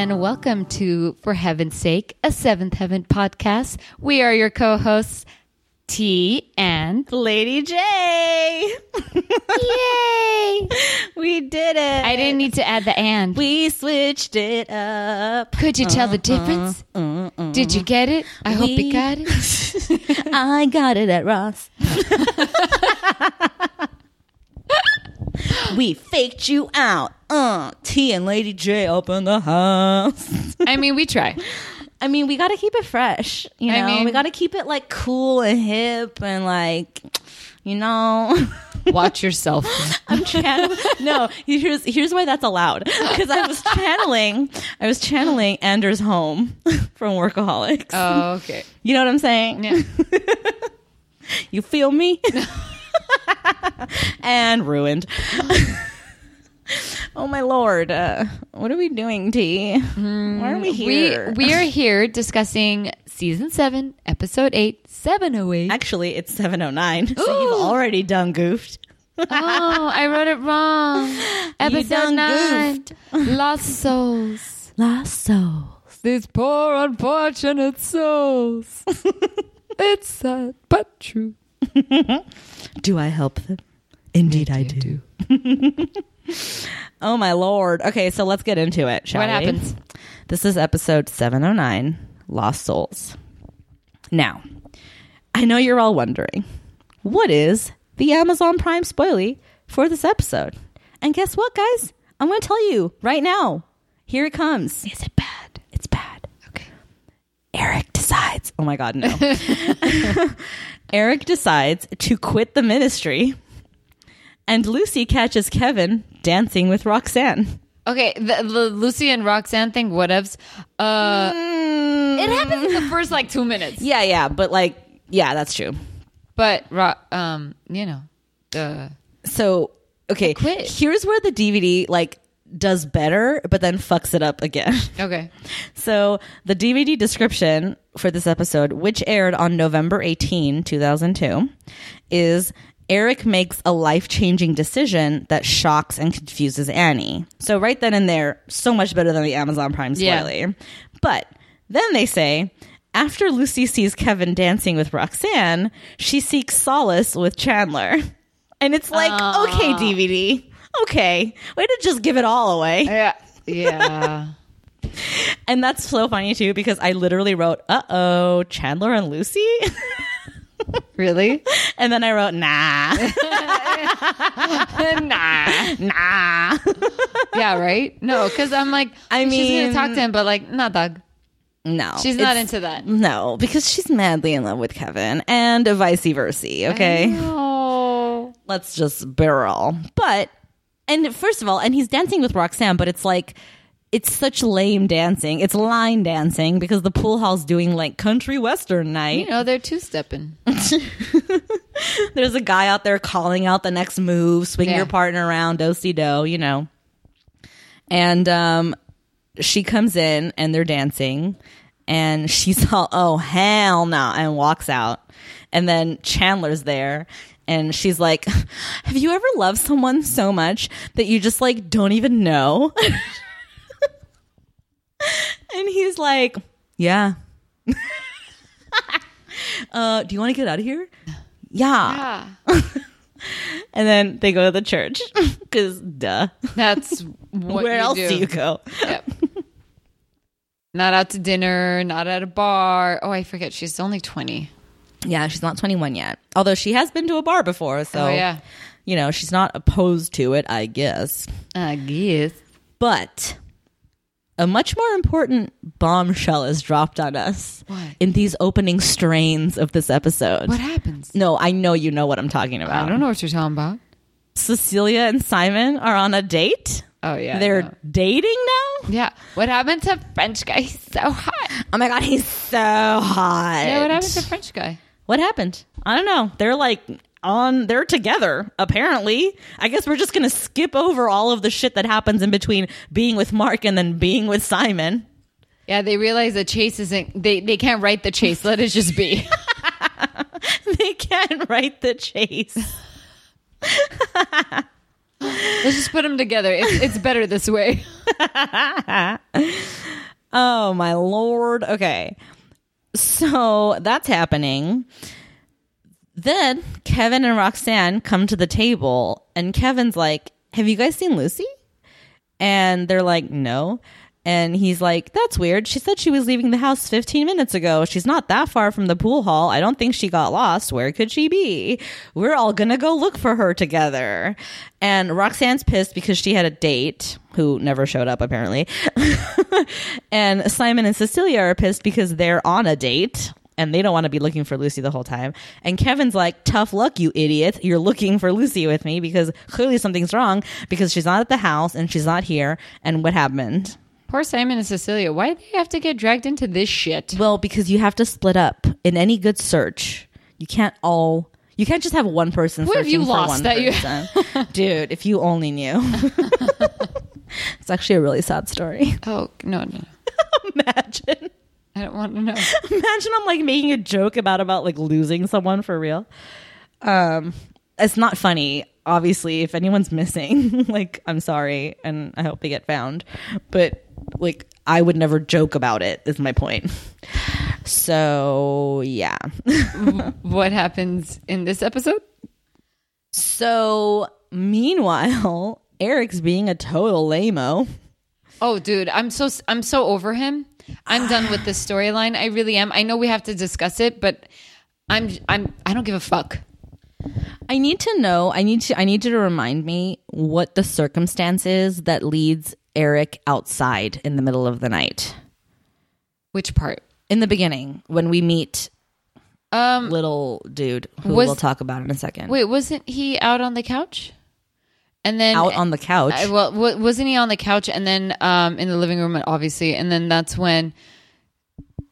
and welcome to For Heaven's Sake, a Seventh Heaven podcast. We are your co hosts, T and Lady J. Yay! we did it. I didn't need to add the and. We switched it up. Could you tell the uh-huh. difference? Did you get it? I hope you got it. I got it at Ross. we faked you out. Uh, T and Lady J up in the house. I mean, we try. I mean, we got to keep it fresh. You know, I mean- we got to keep it like cool and hip and like, you know. Watch yourself. I'm channeling. no, here's here's why that's allowed. Because I was channeling, I was channeling Anders Holm from Workaholics. Oh, okay. you know what I'm saying? Yeah. You feel me? and ruined. oh my lord! Uh, what are we doing, T? Why are we here? We, we are here discussing season seven, episode eight, 708. Actually, it's 709, so you've already done goofed. Oh, I wrote it wrong. Episode nine. Lost souls. Lost soul. These poor unfortunate souls. it's sad but true. Do I help them? Indeed, I do. oh my lord. Okay, so let's get into it. Shall What we? happens? This is episode 709 Lost Souls. Now, I know you're all wondering what is the Amazon Prime spoilie for this episode? And guess what, guys? I'm going to tell you right now. Here it comes. Is it bad? It's bad. Okay. Eric decides. Oh my God, no. Eric decides to quit the ministry, and Lucy catches Kevin dancing with Roxanne. Okay, the, the Lucy and Roxanne thing, whatevs. Uh, it happens in the first like two minutes. Yeah, yeah, but like, yeah, that's true. But, um, you know, uh, So, okay, quit. here's where the DVD like does better, but then fucks it up again. okay. So, the DVD description for this episode, which aired on November 18, 2002, is Eric makes a life changing decision that shocks and confuses Annie. So, right then and there, so much better than the Amazon Prime Yeah. But then they say, after Lucy sees Kevin dancing with Roxanne, she seeks solace with Chandler. And it's like, okay, DVD. Okay. Way to just give it all away. Yeah. Yeah. And that's so funny too because I literally wrote, "Uh oh, Chandler and Lucy," really? and then I wrote, "Nah, nah. nah." Yeah, right? No, because I'm like, I mean, she's going to talk to him, but like, nah, dog. no, She's not it's- into that. No, because she's madly in love with Kevin, and vice versa. Okay, let's just barrel. But and first of all, and he's dancing with Roxanne, but it's like. It's such lame dancing. It's line dancing because the pool hall's doing like country western night. You know, they're two stepping. There's a guy out there calling out the next move, swing Yeah. your partner around, do si do, you know. And um, she comes in and they're dancing, and she's all, oh, hell no, and walks out. And then Chandler's there. And she's like, Have you ever loved someone so much that you just like don't even know? and he's like, Yeah. uh, do you want to get out of here? Yeah. Yeah. And then they go to the church because, duh. That's what Where else do. do you go? Yep. not out to dinner, not at a bar. Oh, I forget. She's only 20. Yeah, she's not 21 yet. Although she has been to a bar before, so Oh, yeah. you know, she's not opposed to it, I guess. I guess. But a much more important bombshell is dropped on us What? in these opening strains of this episode. What happens? No, I know you know what I'm talking about. I don't know what you're talking about. Cecilia and Simon are on a date. Oh, yeah. They're dating now? Yeah. What happened to French guy? He's so hot. Oh my god, he's so hot. Yeah, what happened to French guy? What happened? I don't know. They're like on they're together apparently. I guess we're just going to skip over all of the shit that happens in between being with Mark and then being with Simon. Yeah, they realize the chase isn't. They they can't write the chase. Let it just be. they can't write the chase. Let's just put them together. It's, it's better this way. Oh my lord. Okay. So that's happening. Then Kevin and Roxanne come to the table and Kevin's like, "Have you guys seen Lucy?" And they're like, "No." And he's like, That's weird. She said she was leaving the house 15 minutes ago. She's not that far from the pool hall. I don't think she got lost. Where could she be? We're all gonna go look for her together. And Roxanne's pissed because she had a date who never showed up, apparently. and Simon and Cecilia are pissed because they're on a date and they don't want to be looking for Lucy the whole time. And Kevin's like, tough luck, you idiot. You're looking for Lucy with me because clearly something's wrong because she's not at the house and she's not here. And what happened? Poor Simon and Cecilia. Why do they have to get dragged into this shit? Well, because you have to split up in any good search. You can't all. You can't just have one person Who have you for lost one that you- Dude, if you only knew. it's actually a really sad story. Oh no, no, no! Imagine. I don't want to know. Imagine I'm like making a joke about about like losing someone for real. Um it's not funny. Obviously, if anyone's missing, like I'm sorry and I hope they get found. But like I would never joke about it is my point. So, yeah. what happens in this episode? So, meanwhile, Eric's being a total lameo. Oh, dude, I'm so I'm so over him. I'm done with this storyline. I really am. I know we have to discuss it, but I'm I'm I don't give a fuck. I need to know. I need to. I need you to remind me what the circumstance is that leads Eric outside in the middle of the night. Which part? In the beginning, when we meet Um, little dude, who Was- we'll talk about in a second. wait, wasn't he out on the couch? And then out on the couch. I, well, wa- wasn't he on the couch and then um, in the living room, obviously, and then that's when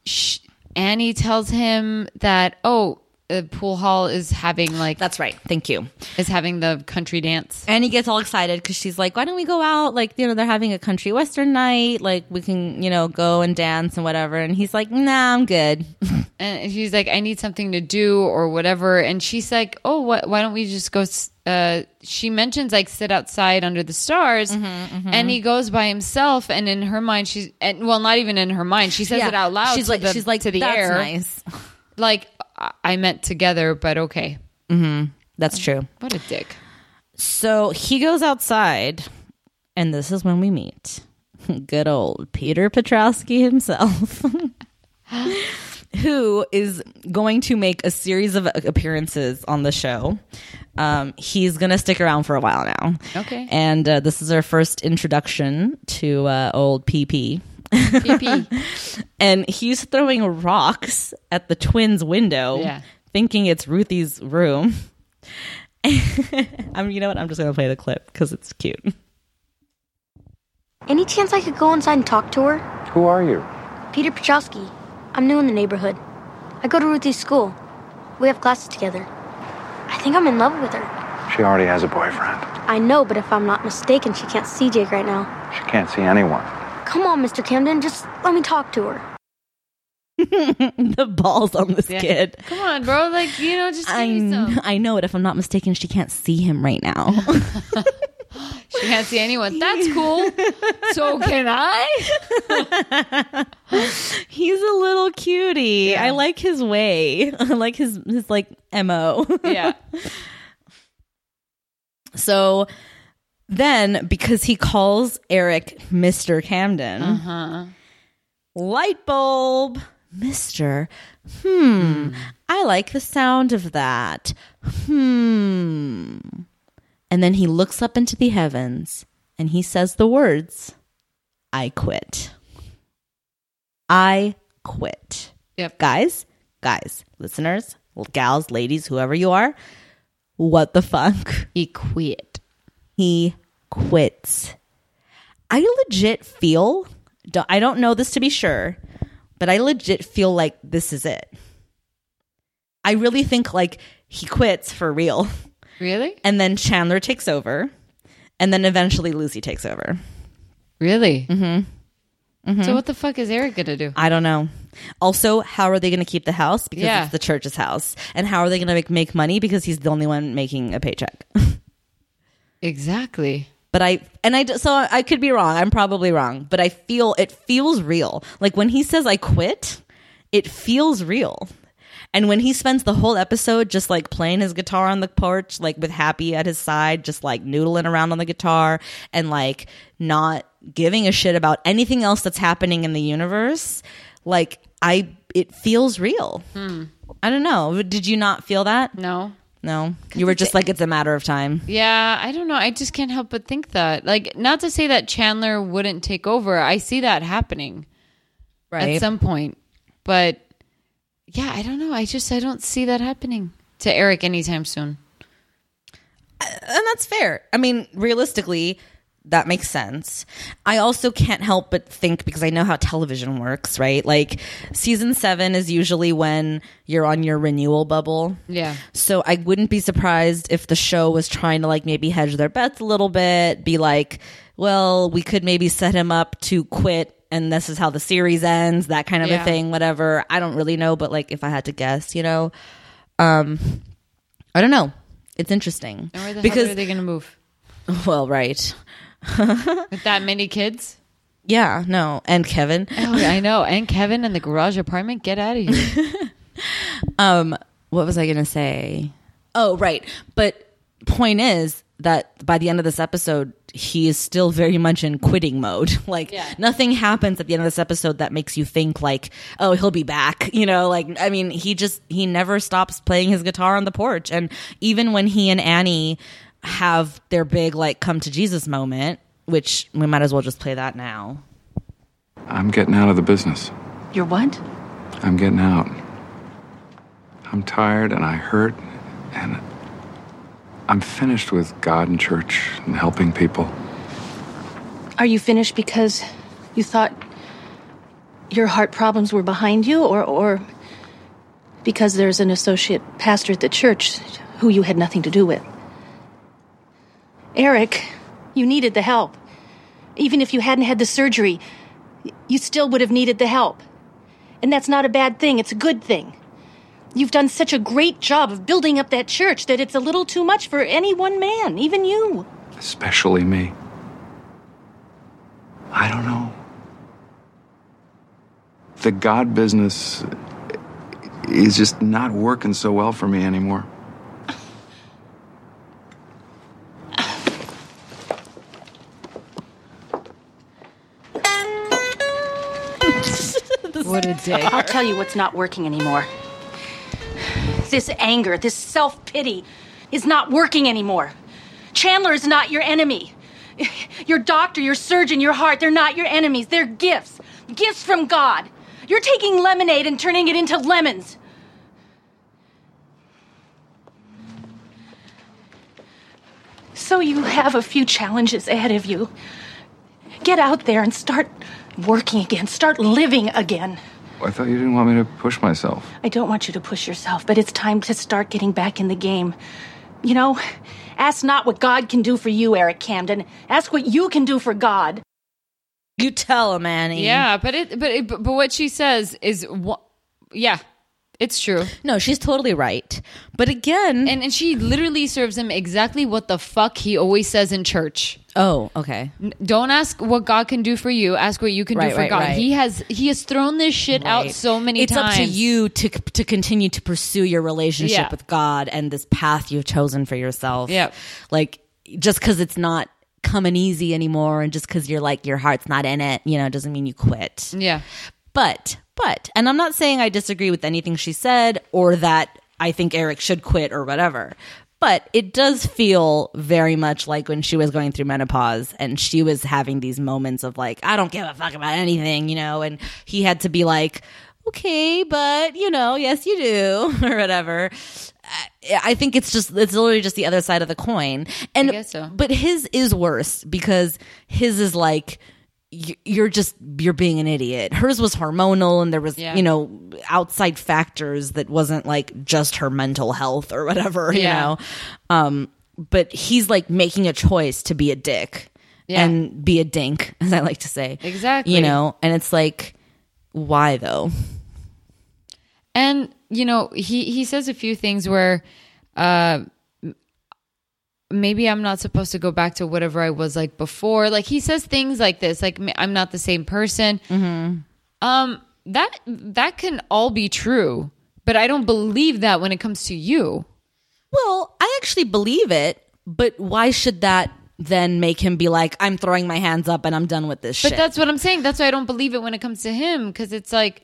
sh- Annie tells him that oh, the pool hall is having like That's right. Thank you. is having the country dance. And he gets all excited because she's like, "Why don't we go out? Like, you know, they're having a country western night. Like, we can, you know, go and dance and whatever." And he's like, "Nah, I'm good." and he's like, "I need something to do or whatever." And she's like, "Oh, what? Why don't we just go?" s- Uh, she mentions like sit outside under the stars, Mm-hmm, and he goes by himself. And in her mind, she's and well, not even in her mind, she says it out loud. She's to like, the- she's like, to the That's air, nice. like I- meant together, but okay. That's true. What a dick. So he goes outside, and this is when we meet good old Peter Petrowski himself, who is going to make a series of appearances on the show. Um, he's going to stick around for a while now. Okay. And uh, this is our first introduction to uh, old PP. PP. And he's throwing rocks at the twins' window, Yeah. thinking it's Ruthie's room. I'm, you know what? I'm just gonna play the clip because it's cute. Any chance I could go inside and talk to her? Who are you? Peter Petrowski. I'm new in the neighborhood. I go to Ruthie's school. We have classes together. I think I'm in love with her. She already has a boyfriend. I know, but if I'm not mistaken, she can't see Jake right now. She can't see anyone. Come on, Mr. Camden, just let me talk to her. the balls on this Yeah. kid. Come on, bro. Like you know, just I, kn- I know it. If I'm not mistaken, she can't see him right now. She can't see anyone. That's cool. so can I? He's a little cutie. Yeah. I like his way. I like his his like mo. Yeah. So then, because he calls Eric Mr. Camden, Uh-huh. light bulb, Mr. Hmm, I like the sound of that. Hmm. And then he looks up into the heavens and he says the words, I quit. I quit. Yep. Guys, guys, listeners, gals, ladies, whoever you are, what the fuck? He quit. He quits. I legit feel, I don't know this to be sure, but I legit feel like this is it. I really think like he quits for real. Really? And then Chandler takes over. And then eventually Lucy takes over. Really? Mm-hmm. So what the fuck is Eric gonna do? I don't know. Also, how are they to keep the house? Because Yeah. it's the church's house. And how are they to make, make money? Because he's the only one making a paycheck. Exactly. But I and I so I could be wrong. I'm probably wrong, but I feel it feels real. Like when he says I quit, it feels real. And when he spends the whole episode just like playing his guitar on the porch, like with Happy at his side, just like noodling around on the guitar and like not giving a shit about anything else that's happening in the universe, like I, it feels real. Hmm. I don't know. Did you not feel that? No. No. You were just like, it's a matter of time. Yeah, I don't know. I just can't help but think that. Like, not to say that Chandler wouldn't take over. I see that happening at some point. But yeah, I don't know. I just I don't see that happening to Eric anytime soon. Uh, and that's fair. I mean, realistically, that makes sense. I also can't help but think because I know how television works, right? Like season 7 is usually when you're on your renewal bubble. Yeah. So I wouldn't be surprised if the show was trying to like maybe hedge their bets a little bit, be like, well, we could maybe set him up to quit and this is how the series ends, that kind of Yeah. a thing, whatever. I don't really know, but like if I had to guess, you know, um I don't know. It's interesting. And where the because hell are they going to move well, right. with that many kids? Yeah, no. And Kevin. Oh, I know. And Kevin in the garage apartment. Get out of here. Um, what was I going to say? Oh, right. But point is that by the end of this episode, he is still very much in quitting mode. Like Yeah. nothing happens at the end of this episode that makes you think like, oh, he'll be back. You know, like I mean, he just he never stops playing his guitar on the porch. And even when he and Annie have their big like come to Jesus moment, which we might as well just play that now. I'm getting out of the business. You're what? I'm getting out. I'm tired and I hurt, and I'm finished with God and church and helping people. Are you finished because you thought your heart problems were behind you, or, or because there's an associate pastor at the church who you had nothing to do with? Eric, you needed the help. Even if you hadn't had the surgery, you still would have needed the help. And that's not a bad thing, it's a good thing. You've done such a great job of building up that church that it's a little too much for any one man, even you. Especially me. I don't know. The God business is just not working so well for me anymore. What a. I'll tell you what's not working anymore. This anger, this self pity is not working anymore. Chandler is not your enemy. Your doctor, your surgeon, your heart, they're not your enemies. They're gifts. Gifts from God. You're taking lemonade and turning it into lemons. So you have a few challenges ahead of you. Get out there and start working again. Start living again. I thought you didn't want me to push myself. I don't want you to push yourself, but it's time to start getting back in the game. You know, ask not what God can do for you, Eric Camden. Ask what you can do for God. You tell him, Annie. Yeah, but it, but it, but what she says is, wha- yeah, it's true. No, she's totally right. But again, And and she literally serves him exactly what the fuck he always says in church. oh, okay. Don't ask what God can do for you. Ask what you can Right, do for right, God. right. He has he has thrown this shit out so many it's times. up to you to to continue to pursue your relationship Yeah. with God and this path you've chosen for yourself. Yep. Like just because it's not coming easy anymore, and just because you're like your heart's not in it, you know, doesn't mean you quit. Yeah. But but, and I'm not saying I disagree with anything she said or that I think Eric should quit or whatever. But it does feel very much like when she was going through menopause and she was having these moments of like, I don't give a fuck about anything, you know, and he had to be like, okay, but you know, yes, you do, or whatever. I- think it's just, it's literally just the other side of the coin. And, so. but his is worse because his is like, you're just you're being an idiot. Hers was hormonal, and there was Yeah. you know outside factors that wasn't like just her mental health or whatever. You Yeah. know, um, but he's like making a choice to be a dick Yeah. and be a dink, as I like to say. Exactly. You know, and it's like, why though? And you know, he he says a few things where uh maybe I'm not supposed to go back to whatever I was like before. Like he says things like this, like I'm not the same person. Mm-hmm. Um, that that can all be true, but I don't believe that when it comes to you. Well, I actually believe it, but why should that then make him be like, I'm throwing my hands up and I'm done with this shit. but shit? that's what I'm saying. That's why I don't believe it when it comes to him because it's like,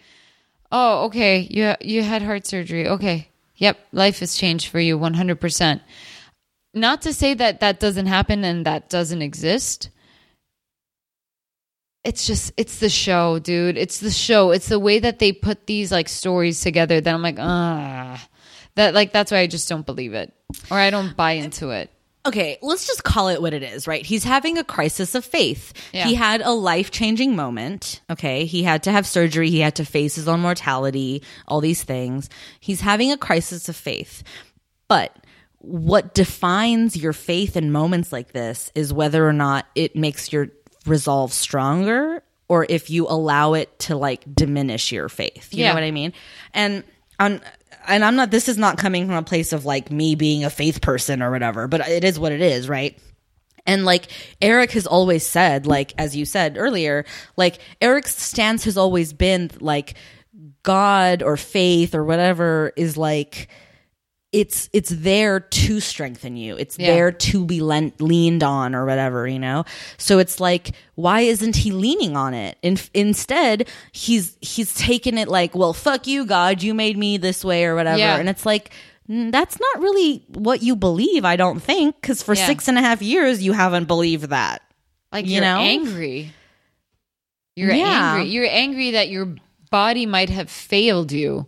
oh, okay, you you had heart surgery. Okay, yep, life has changed for you 100. percent Not to say that that doesn't happen and that doesn't exist. It's just it's the show, dude. It's the show. It's the way that they put these like stories together that I'm like, ah, that like that's why I just don't believe it or I don't buy into it okay, let's just call it what it is, right? He's having a crisis of faith. Yeah. He had a life changing moment. Okay. He had to have surgery. He had to face his own mortality, all these things. He's having a crisis of faith. But what defines your faith in moments like this is whether or not it makes your resolve stronger or if you allow it to like diminish your faith. You Yeah. know what I mean? And on and I'm not this is not coming from a place of like me being a faith person or whatever, but it is what it is, right? And like Eric has always said, like as you said earlier, like Eric's stance has always been like God or faith or whatever is like it's it's there to strengthen you. It's Yeah. there to be lent, leaned on or whatever, you know. So it's like, why isn't he leaning on it? In, instead, he's he's taken it like, well, fuck you, God, you made me this way or whatever. Yeah. And it's like, mm, that's not really what you believe. I don't think because for Yeah. six and a half years you haven't believed that. Like You you're know? angry. You're angry. You're angry that your body might have failed you.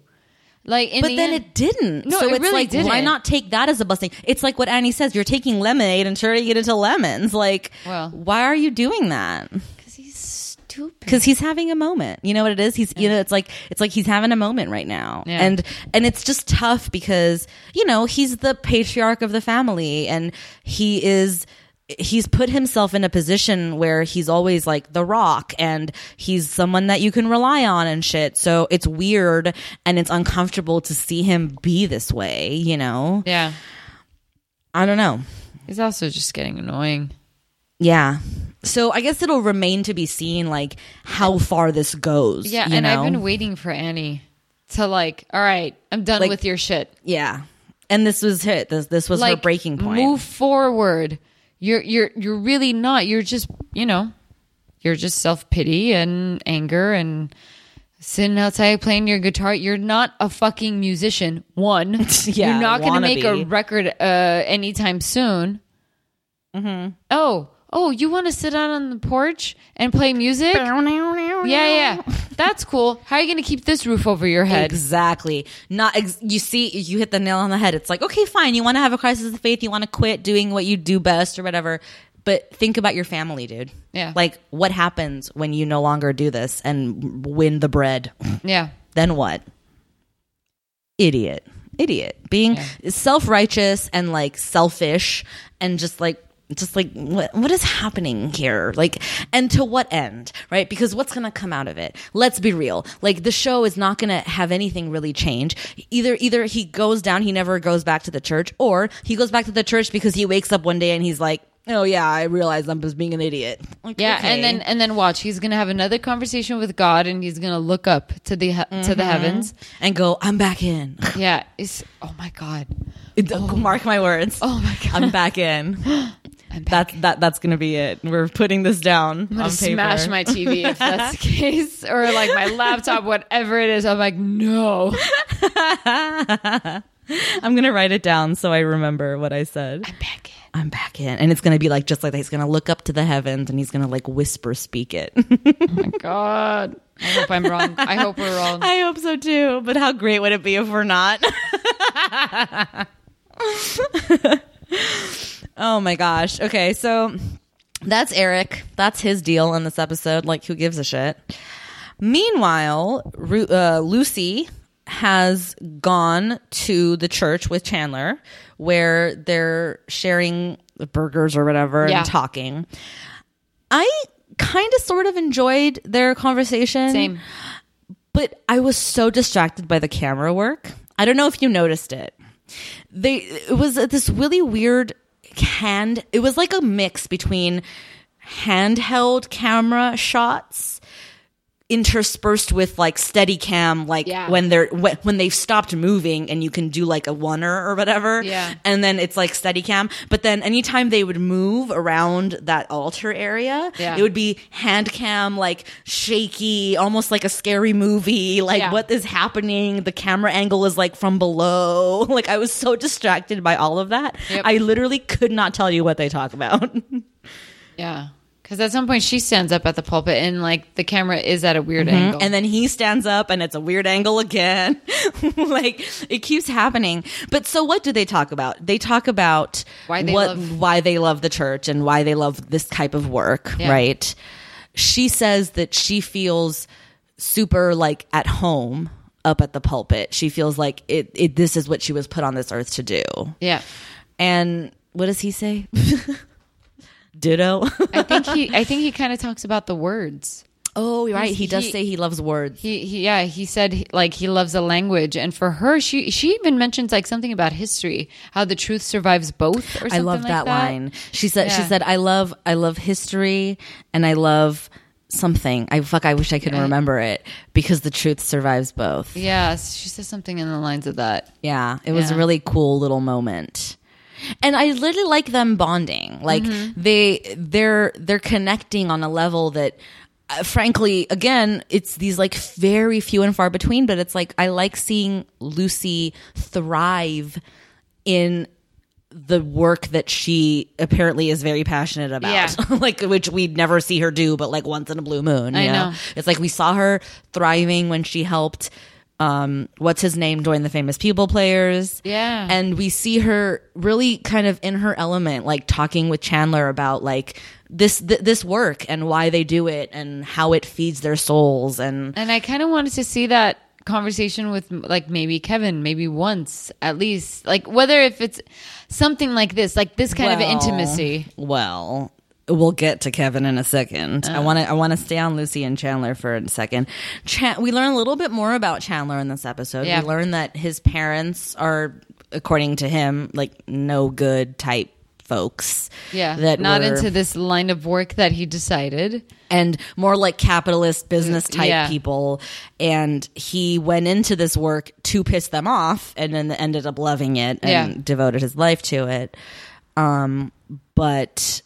Like, But the then end- it didn't. No, so it it's really like, why didn't. why not take that as a blessing? It's like what Annie says: you're taking lemonade and turning it into lemons. Like, Well. why are you doing that? because he's stupid. because he's having a moment you know what it is he's you know it's like it's like he's having a moment right now Yeah. and and it's just tough because you know he's the patriarch of the family and he is he's put himself in a position where he's always like the rock and he's someone that you can rely on and shit so it's weird and it's uncomfortable to see him be this way you know Yeah, i don't know he's also just getting annoying. yeah so i guess it'll remain to be seen like how far this goes Yeah, and know? I've been waiting for Annie to like, all right, I'm done Like- with your shit. Yeah. And this was it. This this was her breaking point. Move forward. You're you're you're really not. You're just you know, you're just self pity and anger and sitting outside playing your guitar. You're not a fucking musician. One, Yeah, you're not going to make a record uh, anytime soon. Mm-hmm. Oh, oh, you want to sit out on the porch and play music? Yeah, yeah, that's cool. How are you going to keep this roof over your head? Exactly. Not ex- you see you hit the nail on the head. It's like, okay, fine. You want to have a crisis of faith, you want to quit doing what you do best or whatever. But think about your family, dude. Yeah. Like what happens when you no longer do this and win the bread? Yeah, then what? Idiot. Idiot. Being self-righteous and like selfish and just like just like what what is happening here? Like and to what end, right? Because what's going to come out of it? Let's be real. Like the show is not going to have anything really change. Either either he goes down, he never goes back to the church, or he goes back to the church because he wakes up one day and he's like, "Oh yeah, I realize I'm just being an idiot." Like, yeah, okay. and then and then watch. He's going to have another conversation with God, and he's going to look up to the he- to Mm-hmm. the heavens. and go, "I'm back in." Yeah, it's oh my god. Mark my words. Oh my god. I'm back in. I'm back. That that that's gonna be it. We're putting this down I'm gonna on paper. smash my TV if that's the case, or like my laptop, whatever it is. I'm like, no, I'm gonna write it down so I remember what I said. I'm back in. I'm back in, and it's gonna be like just like that. He's gonna look up to the heavens and he's gonna like whisper speak it. Oh my god. I hope I'm wrong. I hope we're wrong. I hope so too. But how great would it be if we're not? Oh my gosh. Okay, so that's Eric. That's his deal in this episode. Like, who gives a shit? Meanwhile, Ru- uh, Lucy has gone to the church with Chandler where they're sharing burgers or whatever Yeah. and talking. I kind of sort of enjoyed their conversation Same. but I was so distracted by the camera work. I don't know if you noticed it. They it was this really weird hand it was like a mix between handheld camera shots interspersed with like steady cam like Yeah. when they're when, when they've stopped moving and you can do like a oneer or whatever Yeah. and then it's like steady cam but then anytime they would move around that altar area Yeah. it would be hand cam like shaky almost like a scary movie like Yeah. what is happening the camera angle is like from below like i was so distracted by all of that Yep. i literally could not tell you what they talk about Yeah. Because at some point she stands up at the pulpit and like the camera is at a weird angle. Mm-hmm. and then he stands up and it's a weird angle again like it keeps happening but so what do they talk about they talk about Why they what love- why they love the church and why they love this type of work Yeah. right she says that she feels super like at home up at the pulpit she feels like it, it this is what she was put on this earth to do yeah. and what does he say ditto I think he I think he kind of talks about the words. oh right he does he- say he loves words He, he yeah, he said like he loves a language and for her she she even mentions like something about history, how the truth survives both or something I love like that, line. She said she said I love I love history and I love something. I fuck I wish I could remember it because the truth survives both. Yeah, she says something in the lines of that. Yeah, it was a really cool little moment. And I literally like them bonding. Like Mm-hmm. they they're they're connecting on a level that uh, frankly again it's these like very few and far between but it's like I like seeing Lucy thrive in the work that she apparently is very passionate about Yeah. like which we'd never see her do but like once in a blue moon you I know? know. it's like we saw her thriving when she helped um what's his name join the famous people players Yeah. and we see her really kind of in her element like talking with chandler about like this th- this work and why they do it and how it feeds their souls and And I kind of wanted to see that conversation with like maybe Kevin, maybe once at least. Like whether if it's something like this, like this kind of intimacy. Well, we'll get to Kevin in a second. I want to I want to stay on Lucy and Chandler for a second. We learn a little bit more about Chandler in this episode. Yeah. We learn that his parents are, according to him, like no good type folks. Yeah. that not were- into this line of work that he decided. and more like capitalist business type Yeah. people. And he went into this work to piss them off and then ended up loving it and Yeah. devoted his life to it. Um, but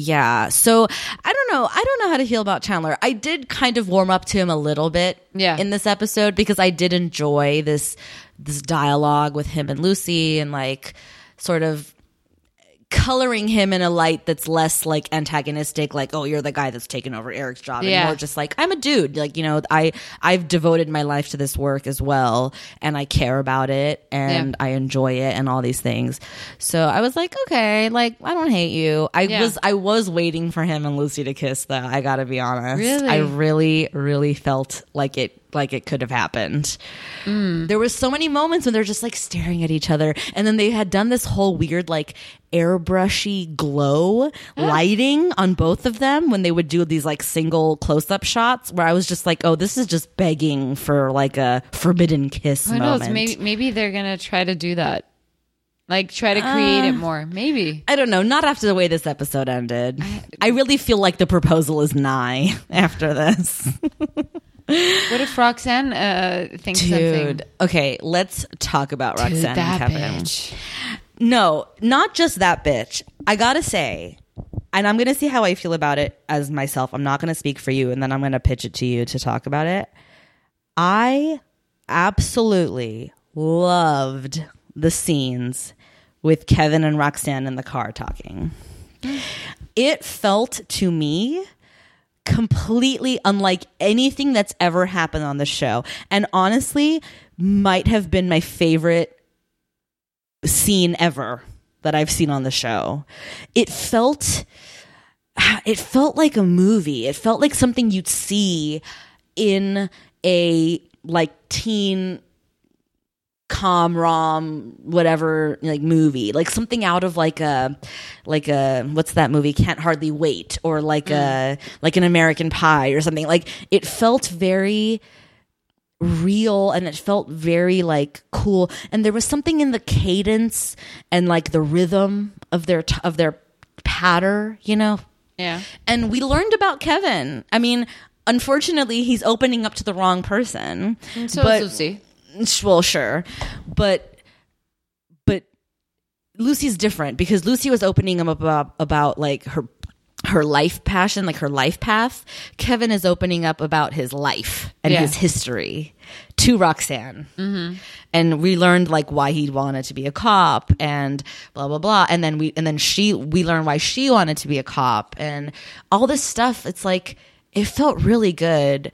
yeah, so I don't know. I don't know how to feel about Chandler. I did kind of warm up to him a little bit Yeah. in this episode because I did enjoy this this dialogue with him and Lucy and like sort of coloring him in a light that's less like antagonistic like oh you're the guy that's taken over Eric's job and more just like I'm a dude like you know I I've devoted my life to this work as well and I care about it and Yeah. I enjoy it and all these things so I was like okay like I don't hate you I Yeah. was I was waiting for him and Lucy to kiss though I got to be honest Really? I really really felt like it like it could have happened there was so many moments when they're just like staring at each other and then they had done this whole weird like airbrushy glow lighting on both of them when they would do these like single close-up shots where i was just like oh this is just begging for like a forbidden kiss Who moment knows? Maybe maybe they're gonna try to do that. Like try to create Uh, it more. Maybe. I don't know. Not after the way this episode ended. I really feel like the proposal is nigh after this. What if Roxanne uh, thinks Dude. something? Okay, let's talk about Dude, Roxanne and Kevin. bitch. No, not just that bitch. I gotta say, and I'm gonna see how I feel about it as myself. I'm not gonna speak for you, and then I'm gonna pitch it to you to talk about it. I absolutely loved the scenes with Kevin and Roxanne in the car talking. It felt to me completely unlike anything that's ever happened on the show. And honestly, might have been my favorite scene ever that I've seen on the show. It felt it felt like a movie. It felt like something you'd see in a like teen com rom whatever like movie. Like something out of like a like a what's that movie? Can't hardly wait or like a mm. like an american pie or something. Like it felt very real and it felt very like cool. And there was something in the cadence and like the rhythm of their t- of their patter you know? Yeah. and we learned about kevin. I mean unfortunately he's opening up to the wrong person. So but is Lucy. Well sure. But but lucy's different because lucy was opening him up about, about like her her life passion like her life path. Kevin is opening up about his life and Yeah. his history to roxanne. Mm-hmm. And we learned like why he wanted to be a cop and blah blah blah. And then we and then she we learned why she wanted to be a cop and all this stuff. It's like it felt really good.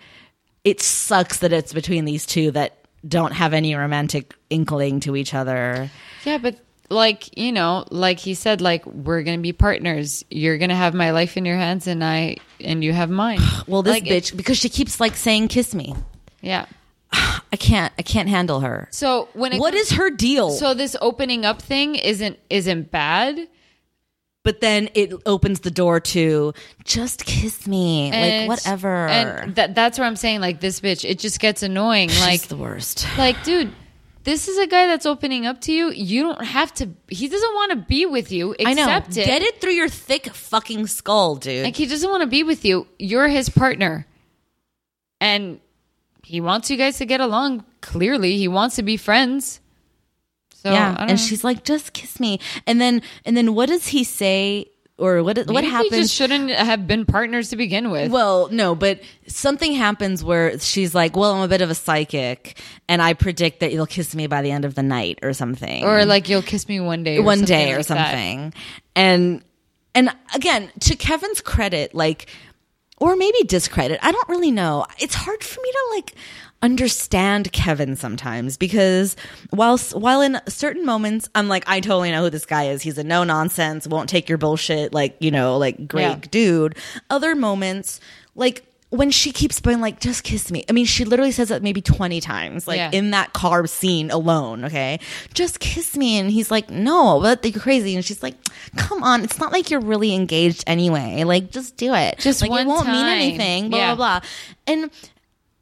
It sucks that it's between these two that don't have any romantic inkling to each other Yeah, but like you know, like he said, like we're gonna be partners. You're gonna have my life in your hands, and I and you have mine. well this Like, it- bitch because she keeps like saying kiss me yeah. i can't i can't handle her So when it what comes- is her deal so this opening up thing isn't isn't bad. But then it opens the door to just kiss me and like whatever And that that's where I'm saying like this bitch. It just gets annoying. She's like the worst like dude. This is a guy that's opening up to you. You don't have to. He doesn't want to be with you. Accept i know it. get it through your thick fucking skull dude Like he doesn't want to be with you. You're his partner. And he wants you guys to get along. Clearly, he wants to be friends. So yeah and she's like just kiss me and then and then what does he say or what what Maybe happens We just shouldn't have been partners to begin with. Well, no, but something happens where she's like, "Well, I'm a bit of a psychic, and I predict that you'll kiss me by the end of the night or something, or like you'll kiss me one day. Or one day or like that. something." And and again, to Kevin's credit, like, or maybe discredit, I don't really know. It's hard for me to like understand Kevin sometimes because while while in certain moments I'm like I totally know who this guy is. He's a no nonsense, won't take your bullshit, like you know, like great Yeah. dude. Other moments, like when she keeps being like, just kiss me. I mean, she literally says that maybe 20 times, like Yeah. in that car scene alone, okay? Just kiss me. And he's like, no, but you're crazy. And she's like, come on. It's not like you're really engaged anyway. Like, just do it. Just like, one it won't mean anything, blah, Yeah. blah, blah. And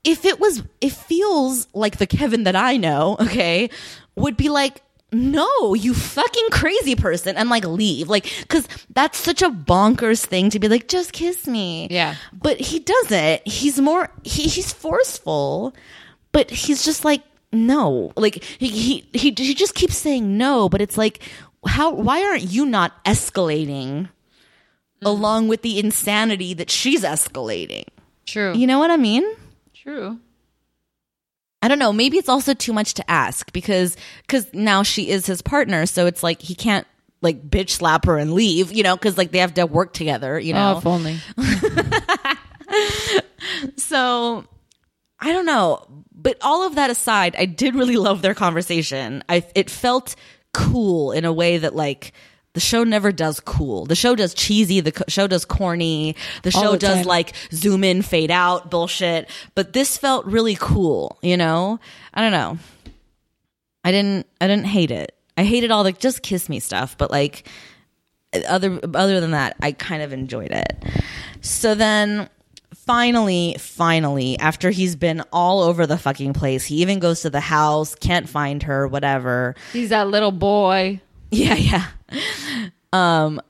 if it was, it feels like the Kevin that I know, okay, would be like, no, you fucking crazy person, and like leave. Like, cause that's such a bonkers thing to be like, just kiss me. Yeah. But he doesn't. He's more, he, he's forceful, but he's just like, no. Like, he, he, he, he just keeps saying no, but it's like, how, why aren't you not escalating mm. along with the insanity that she's escalating? True. You know what I mean? True. I don't know. Maybe it's also too much to ask because because now she is his partner, so it's like he can't like bitch slap her and leave, you know, because like they have to work together, you Oh, know. if only. so I don't know, but all of that aside, I did really love their conversation. I it felt cool in a way that like. The show never does cool. The show does cheesy. The co- show does corny. The show the does time. like zoom in, fade out bullshit. But this felt really cool, you know? I don't know. I didn't I didn't hate it. I hated all the just kiss me stuff, but like other other than that, I kind of enjoyed it. So then finally, finally, after he's been all over the fucking place, he even goes to the house, can't find her, whatever. He's that little boy. Yeah, yeah. Um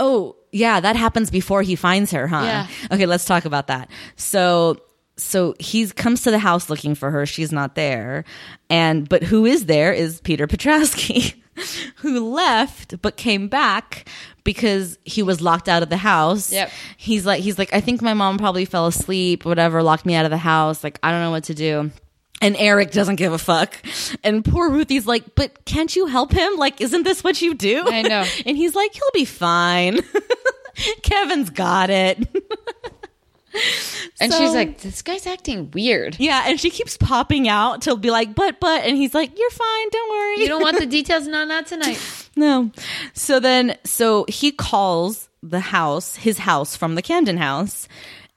Oh, yeah, that happens before he finds her, huh? Yeah. Okay, let's talk about that. So so he comes to the house looking for her. She's not there. And but who is there is Peter Petrowski, who left but came back because he was locked out of the house. Yep. He's like he's like I think my mom probably fell asleep, whatever, locked me out of the house. Like I don't know what to do. And Eric doesn't give a fuck. And poor Ruthie's like, but can't you help him? Like, isn't this what you do? I know. And he's like, he'll be fine. Kevin's got it. And So- she's like, this guy's acting weird. Yeah, and she keeps popping out to be like, but, but, and he's like, you're fine, don't worry. You don't want the details? No, not tonight. no. So then, so he calls the house, his house from the Camden house,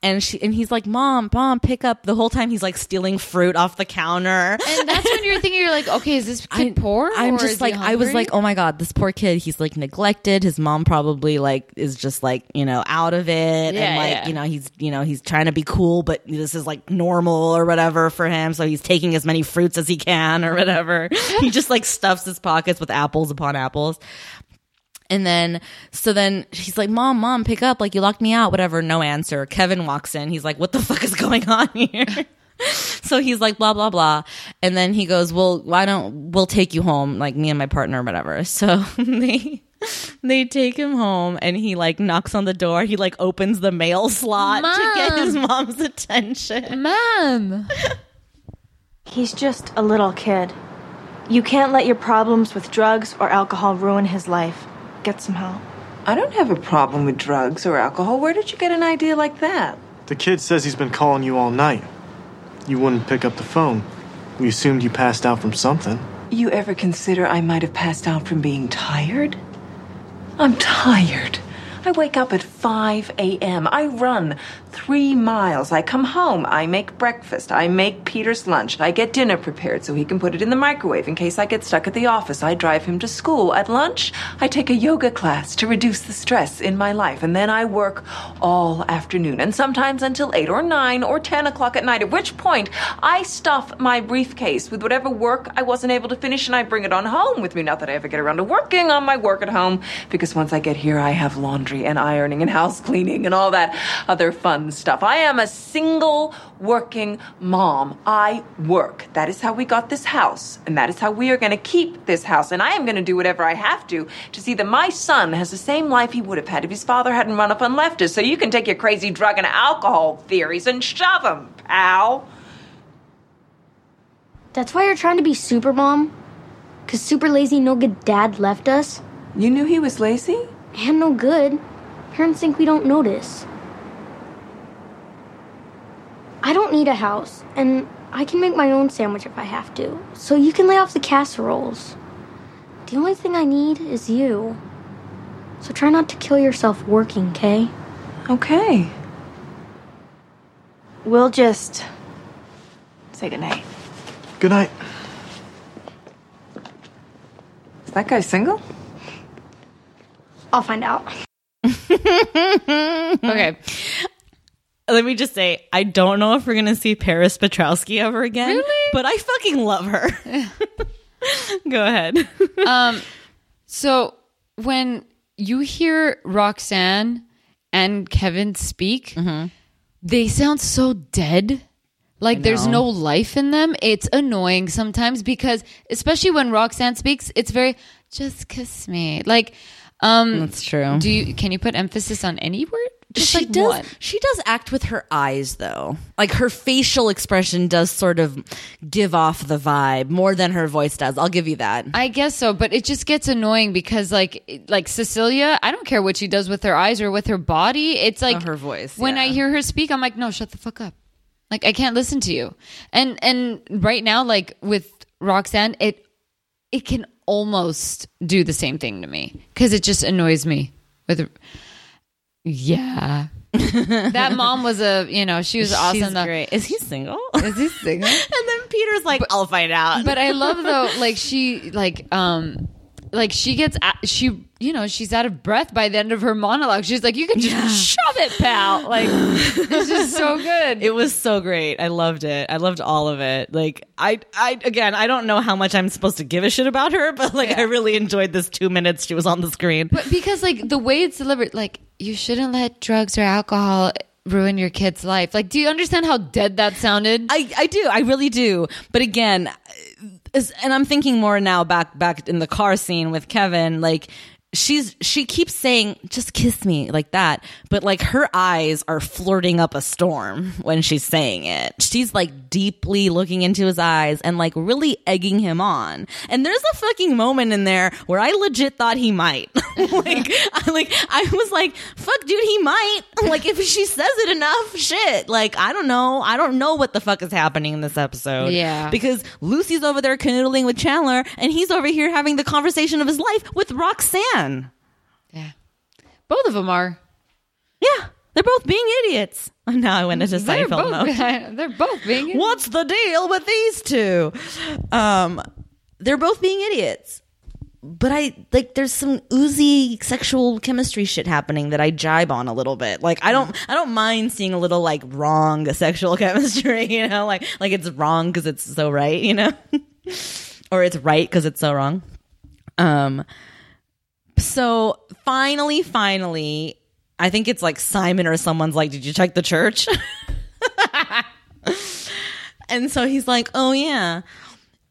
and she and he's like, "Mom, mom, pick up." The whole time he's like stealing fruit off the counter. And that's when you're thinking, you're like, okay, is this kid poor? I'm or just like, I was like, oh my god, this poor kid. He's like neglected. His mom probably like is just like you know out of it, yeah, and like yeah. you know he's you know he's trying to be cool, but this is like normal or whatever for him. So he's taking as many fruits as he can or whatever. he just like stuffs his pockets with apples upon apples. And then, so then he's like, Mom, Mom, pick up. Like, you locked me out, whatever. No answer. Kevin walks in. He's like, What the fuck is going on here? so he's like, blah, blah, blah. And then he goes, Well, why don't we'll take you home, like me and my partner or whatever. So they. They take him home and he like knocks on the door. He like opens the mail slot to get his mom's attention. Mom. He's just a little kid. You can't let your problems with drugs or alcohol ruin his life. Get some help. I don't have a problem with drugs or alcohol. Where did you get an idea like that? The kid says he's been calling you all night. You wouldn't pick up the phone. We assumed you passed out from something. You ever consider I might have passed out from being tired? I'm tired. I wake up at 5 a.m. I run three miles. I come home. I make breakfast. I make Peter's lunch. I get dinner prepared so he can put it in the microwave in case I get stuck at the office. I drive him to school. At lunch, I take a yoga class to reduce the stress in my life. And then I work all afternoon and sometimes until 8 or 9 or 10 o'clock at night, at which point I stuff my briefcase with whatever work I wasn't able to finish and I bring it on home with me. Not that I ever get around to working on my work at home because once I get here, I have laundry and ironing and house cleaning and all that other fun stuff. I am a single working mom. I work. That is how we got this house, and that is how we are going to keep this house. And I am going to do whatever I have to to see that my son has the same life he would have had if his father hadn't run up and left us. So you can take your crazy drug and alcohol theories and shove them, pal. That's why you're trying to be super mom? Cause super lazy, no good dad left us? You knew he was lazy? And no good. Parents think we don't notice. I don't need a house, and I can make my own sandwich if I have to. So you can lay off the casseroles. The only thing I need is you. So try not to kill yourself working, Kay? Okay. We'll just say goodnight. Good night. Is that guy single? I'll find out. Okay. Let me just say, I don't know if we're gonna see Paris Petrowski ever again. Really? But I fucking love her. Go ahead. Um, so when you hear Roxanne and Kevin speak, they sound so dead. Like there's no life in them. It's annoying sometimes because, especially when Roxanne speaks, it's very just kiss me. Like, um, That's true. do you can you put emphasis on any word? Just she like does one. she does act with her eyes though like her facial expression does sort of give off the vibe more than her voice does i'll give you that I guess so, but it just gets annoying because like like Cecilia, I don't care what she does with her eyes or with her body. It's like Oh, her voice, When I hear her speak, I'm like, no, shut the fuck up. Like I can't listen to you. And and right now, like with Roxanne, it it can almost do the same thing to me because it just annoys me. With yeah, that mom was a you know she was awesome. She's though. great is he single Is he single? and then peter's like i'll find out but I love though, like she, like, um, like she gets, she, you know, she's out of breath by the end of her monologue. She's like, "You can just shove it, pal." Like, it's just so good. it was so great i loved it i loved all of it like i i again i don't know how much i'm supposed to give a shit about her but like i really enjoyed this two minutes she was on the screen but because like the way it's delivered, like you shouldn't let drugs or alcohol ruin your kid's life. Like, do you understand how dead that sounded? I, I do. I really do. But again, and I'm thinking more now back back in the car scene with Kevin, like she's she keeps saying just kiss me like that. But like her eyes are flirting up a storm when she's saying it. She's like deeply looking into his eyes and like really egging him on. And there's a fucking moment in there where i legit thought he might. Like i like i was like fuck dude he might. Like if she says it enough shit. Like i don't know. I don't know what the fuck is happening in this episode. Yeah. because lucy's over there canoodling with chandler and he's over here having the conversation of his life with roxanne yeah, both of them are. yeah, they're both being idiots. Now I went into They're Seinfeld mode. they're both being. What's the deal with these two? Um, they're both being idiots. But I like there's some oozy sexual chemistry shit happening that I jibe on a little bit. Like I don't I don't mind seeing a little like wrong sexual chemistry, you know, like like it's wrong because it's so right, you know, or it's right because it's so wrong. Um. So finally, finally, I think it's like Simon or someone's like, "Did you check the church?" and so he's like, "Oh yeah."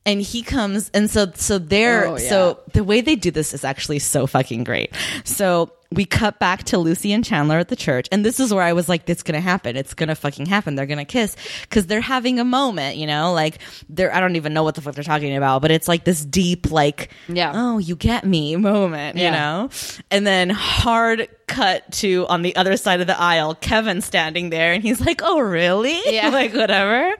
And he comes and so so they're Oh, yeah. so the way they do this is actually so fucking great. So we cut back to Lucy and Chandler at the church, and this is where I was like, "It's gonna happen. It's gonna fucking happen. They're gonna kiss because they're having a moment, you know? Like they're I don't even know what the fuck they're talking about, but it's like this deep, like, Yeah. oh, you get me moment, you know? And then hard cut to on the other side of the aisle, Kevin standing there, and he's like, "Oh, really? Yeah. like whatever."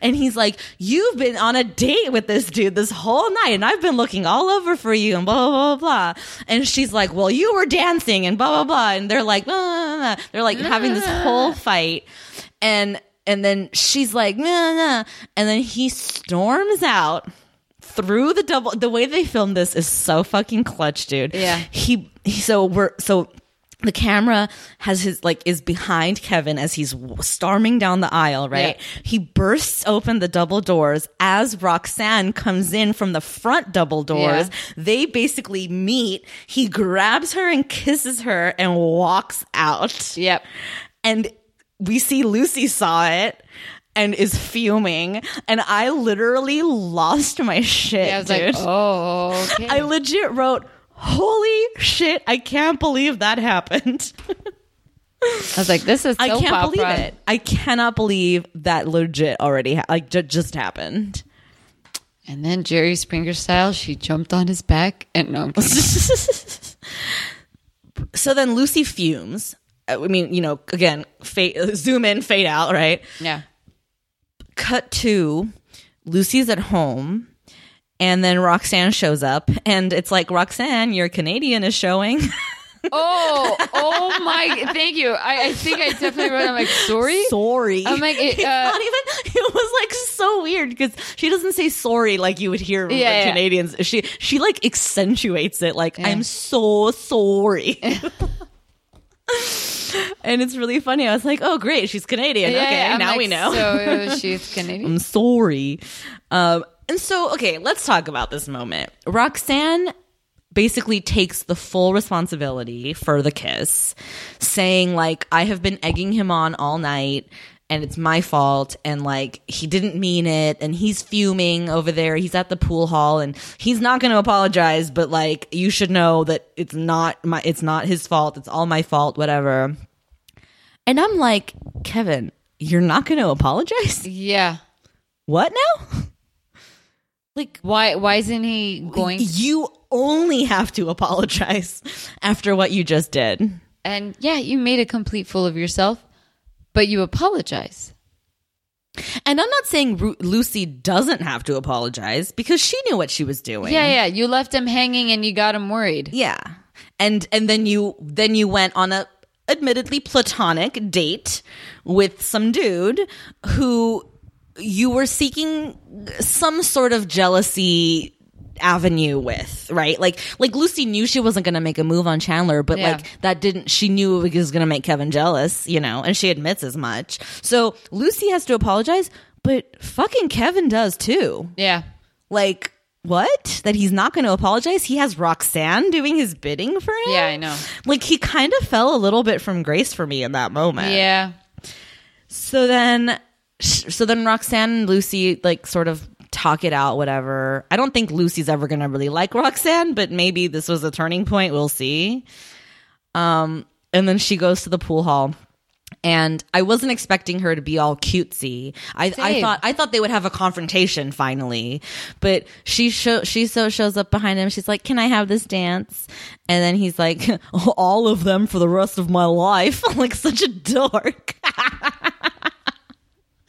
And he's like, "You've been on a date with this dude this whole night, and I've been looking all over for you, and blah blah blah blah." And she's like, "Well, you were dancing, and blah blah blah." And they're like, blah, blah, blah. "They're like having this whole fight," and and then she's like, "Nah, nah," and then he storms out through the double the way they filmed this is so fucking clutch dude Yeah. he, he so we're so the camera has his like is behind Kevin as he's storming down the aisle, right? Yeah. He bursts open the double doors as Roxanne comes in from the front double doors. Yeah. They basically meet. He grabs her and kisses her and walks out Yep. and we see Lucy saw it and is fuming and I literally lost my shit, Yeah, I was dude. like, oh, okay. I legit wrote, "Holy shit, I can't believe that happened." I was like, this is I can't opera. believe it. I cannot believe that legit already ha- like ju- just happened. And then Jerry Springer style, she jumped on his back and no, so then Lucy fumes. Uh, I mean, you know, again, fade, zoom in, fade out, right? yeah. cut to Lucy's at home and then Roxanne shows up and it's like Roxanne, your Canadian is showing. Oh, oh my! Thank you. I, I think I definitely wrote. I'm like, sorry. sorry. I'm like, it, uh, not even. It was like so weird because she doesn't say sorry like you would hear from Yeah, yeah. Canadians. She she like accentuates it like Yeah. I'm so sorry. and it's really funny. I was like, oh great, she's Canadian. Yeah, okay, yeah, now like, we know. So she's Canadian. I'm sorry. Um, and so, okay, let's talk about this moment. Roxanne basically takes the full responsibility for the kiss, saying, like, I have been egging him on all night. And it's my fault, and like he didn't mean it, and he's fuming over there. He's at the pool hall, and he's not going to apologize. But like, you should know that it's not my, it's not his fault. It's all my fault. Whatever. And I'm like, Kevin, you're not going to apologize? Yeah. What now? Like Why? Why isn't he going? you only have to apologize after what you just did. And yeah, you made a complete fool of yourself, but you apologize. And I'm not saying Ru- Lucy doesn't have to apologize because she knew what she was doing. Yeah, yeah. You left him hanging, and you got him worried. Yeah. And and then you then you went on a admittedly platonic date with some dude who you were seeking some sort of jealousy avenue with, right? Like like Lucy knew she wasn't going to make a move on Chandler, but Yeah. like that didn't she knew it was going to make Kevin jealous, you know, and she admits as much. So Lucy has to apologize, but fucking Kevin does too. Yeah. Like what? That he's not going to apologize? He has Roxanne doing his bidding for him? Yeah, I know. Like he kind of fell a little bit from grace for me in that moment. Yeah. So then so then Roxanne and Lucy like sort of talk it out whatever. I don't think Lucy's ever going to really like Roxanne, but maybe this was a turning point, we'll see. Um and then she goes to the pool hall and I wasn't expecting her to be all cutesy. I, I thought I thought they would have a confrontation finally, but she show she so shows up behind him. She's like, "Can I have this dance?" And then he's like, "All of them for the rest of my life." like such a dork.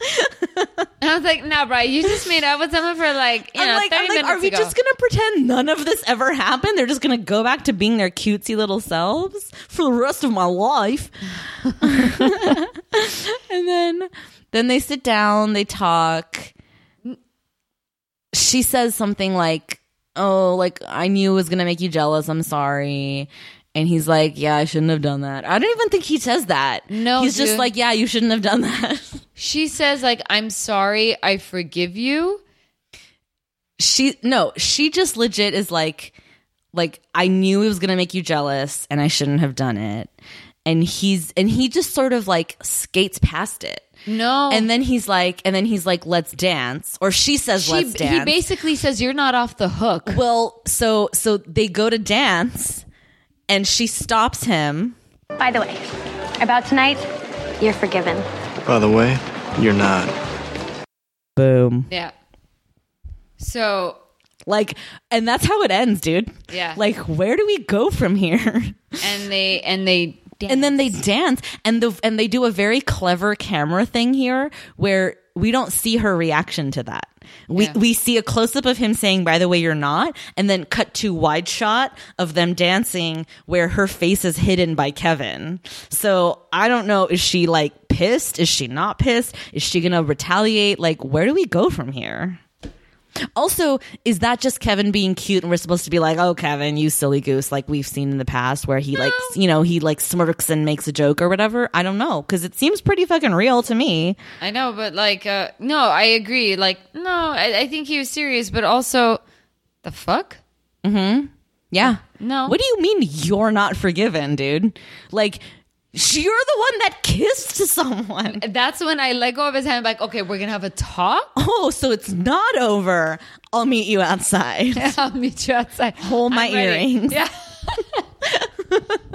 I was like, nah, bro, you just made up with someone for like, you I'm know, like, 30 I'm like, minutes are we ago. just gonna pretend none of this ever happened? They're just gonna go back to being their cutesy little selves for the rest of my life. and then then they sit down, they talk. She says something like, "Oh, like I knew it was going to make you jealous. I'm sorry." And he's like, "Yeah, I shouldn't have done that." I don't even think he says that. No, he's just dude. like, "Yeah, you shouldn't have done that." She says like, "I'm sorry, I forgive you." she no, she just legit is like like I knew it was going to make you jealous and I shouldn't have done it. And he's and he just sort of like skates past it. No, And then he's like and then he's like let's dance or she says she, let's dance. he basically says you're not off the hook. well, so so they go to dance and she stops him. By the way, about tonight, you're forgiven. By the way, you're not. Boom. Yeah. So Like and that's how it ends, dude. Yeah. Like where do we go from here? and they and they and then they dance and the and they do a very clever camera thing here where we don't see her reaction to that. We Yeah. we see a close up of him saying by the way you're not and then cut to wide shot of them dancing where her face is hidden by Kevin. So I don't know is she like pissed? Is she not pissed? Is she going to retaliate? Like where do we go from here? Also, is that just Kevin being cute and we're supposed to be like, oh, Kevin, you silly goose, like we've seen in the past where he like, you know, he like smirks and makes a joke or whatever? I don't know. Cause it seems pretty fucking real to me. I know, but like, uh, no, I agree. Like, no, I, I think he was serious, but also, the fuck? Mm hmm. Yeah. No. What do you mean you're not forgiven, dude? Like, you're the one that kissed someone. That's when I let go of his hand. Like, okay, we're gonna have a talk. Oh, so it's not over. I'll meet you outside. I'll meet you outside. Hold my earrings. Yeah.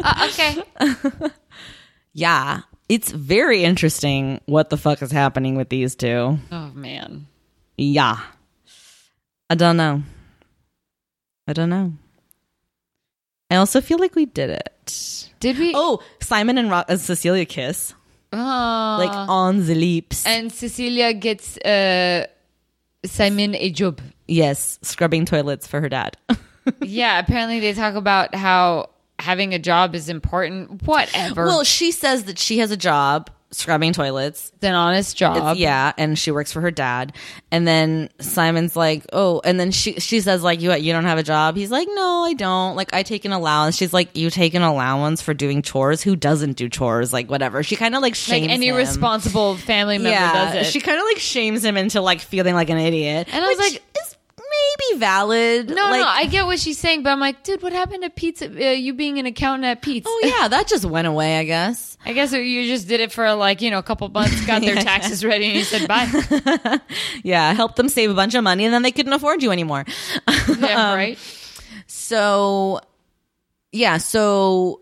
Uh, okay. Yeah. It's very interesting what the fuck is happening with these two. Oh man. Yeah. I don't know. I don't know. I also feel like we did it. Did we? Oh, Simon and Ro- uh, Cecilia kiss Oh. like on the lips. and Cecilia gets uh, Simon a job. yes, scrubbing toilets for her dad. yeah, apparently they talk about how having a job is important. Whatever. well, she says that she has a job scrubbing toilets. it's an honest job. It's- yeah, and she works for her dad. And then Simon's like, "Oh," and then she she says like, "You you don't have a job?" He's like, "No, I don't. Like I take an allowance." She's like, "You take an allowance for doing chores? Who doesn't do chores? Like whatever." She kind of like Like shames any him. responsible family member yeah, does it. she kind of like shames him into like feeling like an idiot. And I was like- is maybe valid. no, like, no, I get what she's saying, but I'm like, dude, what happened to pizza? Uh, you being an accountant at Pete's? Oh yeah, that just went away. I guess. I guess you just did it for like you know a couple months, got their taxes ready, and you said bye. Yeah, helped them save a bunch of money, and then they couldn't afford you anymore. yeah, right. So yeah, so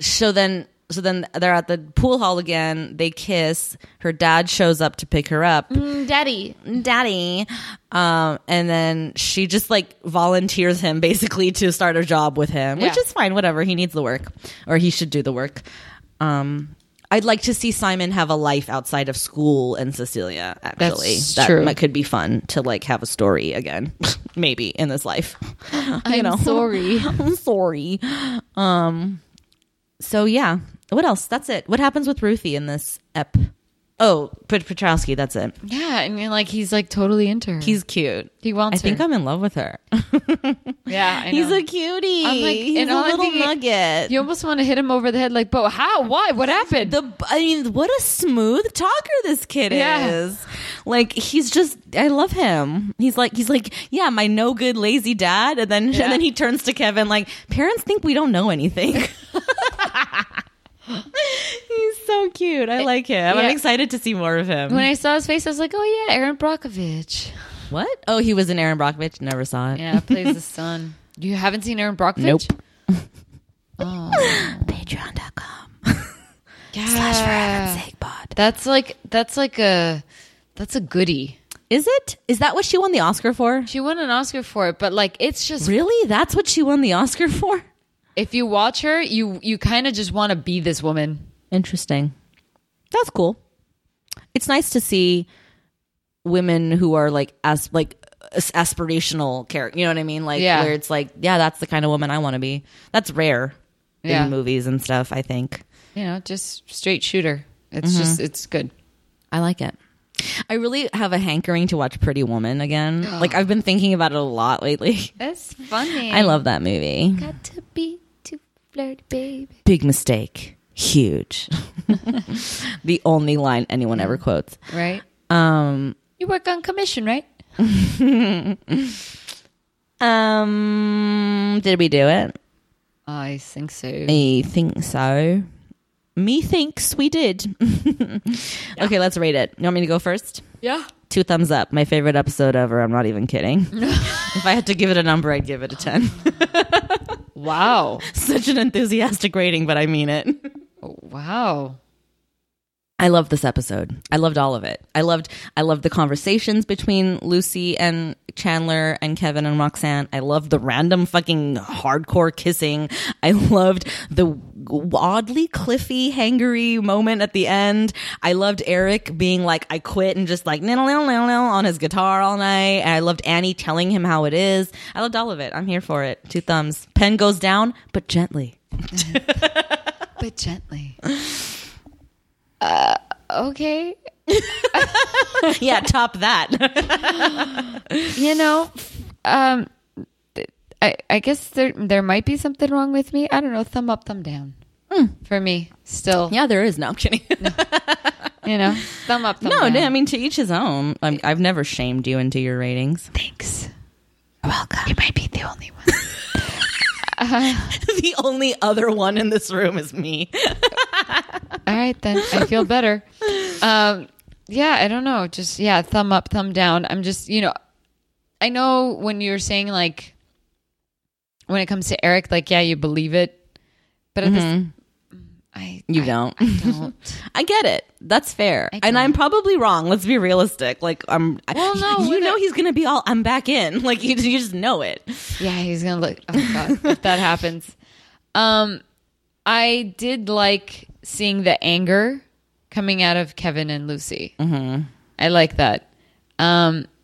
so then so then they're at the pool hall again. They kiss. Her dad shows up to pick her up. Daddy. Daddy. Um, and then she just like volunteers him basically to start a job with him, which is fine. Whatever. He needs the work, or he should do the work. Um, I'd like to see Simon have a life outside of school and Cecilia. Actually, That's that true. might, could be fun to like have a story again, maybe in this life. I'm know. sorry. I'm sorry. Um. So yeah. What else? That's it. What happens with Ruthie in this ep? Oh, Pet- Petrowski. That's it. Yeah, I mean, like he's like totally into her. He's cute. he wants. I think her. I'm in love with her. Yeah, I He's a cutie. I'm like, He's and a all I'm little thinking- nugget. You almost want to hit him over the head, like, but how? Why? What happened? the I mean, what a smooth talker this kid Yeah. is. Like he's just I love him. He's like he's like, yeah, my no good lazy dad and then Yeah. and then he turns to Kevin like, parents think we don't know anything. he's so cute. I like him. I'm excited to see more of him. when I saw his face, I was like, oh yeah, Erin Brockovich. what? Oh, he was in Erin Brockovich. Never saw it. Yeah, plays the son. You haven't seen Erin Brockovich? Nope. Oh, Patreon.com. yeah. Sake pod. That's like that's like a that's a goodie. Is it? Is that what she won the Oscar for? She won an Oscar for it, but like it's just Really? That's what she won the Oscar for? If you watch her, you you kind of just want to be this woman. Interesting. That's cool. It's nice to see women who are like as like aspirational character. You know what I mean? Like Yeah. where it's like, yeah, that's the kind of woman I want to be. That's rare Yeah. in movies and stuff. I think. You know, just straight shooter. It's mm-hmm. just it's good. I like it. I really have a hankering to watch Pretty Woman again. like I've been thinking about it a lot lately. That's funny. I love that movie. Got to be flirty, baby. Big mistake. Huge. the only line anyone ever quotes. Right? Um You work on commission, right? um did we do it? I think so. I think so. Me thinks we did. Okay, let's rate it. You want me to go first? Yeah. Two thumbs up. My favorite episode ever. I'm not even kidding. if I had to give it a number, I'd give it a 10. Wow. Such an enthusiastic rating, but I mean it. Wow. I loved this episode. I loved all of it. I loved I loved the conversations between Lucy and Chandler and Kevin and Roxanne. I loved the random fucking hardcore kissing. I loved the oddly cliffy hangery moment at the end. I loved Eric being like I quit and just like nil nil nil nil on his guitar all night. And I loved Annie telling him how it is. I loved all of it. I'm here for it. Two thumbs. Pen goes down, but gently. But gently. Uh, okay. Yeah, top that. You know, um, I I guess there there might be something wrong with me. I don't know. Thumb up, thumb down. For me, still. yeah, there is. No, I'm kidding. You know, thumb up, thumb down. No, down. I mean to each his own. I'm, I've never shamed you into your ratings. Thanks. Welcome. You might be the only one. the only other one in this room is me. All right, then I feel better. Um, yeah, I don't know. Just yeah, thumb up, thumb down. I'm just you know, I know when you're saying like when it comes to Eric, like yeah, you believe it, but at this, I You I- don't. I don't. I get it. That's fair. And. I'm probably wrong. Let's be realistic. Like I'm. Well, no, you know it- he's gonna be all. I'm back in. Like you, you just know it. yeah, he's gonna look. Oh god, if that happens. Um, I did like seeing the anger coming out of Kevin and Lucy. Mm-hmm. I like that. Um, you know, just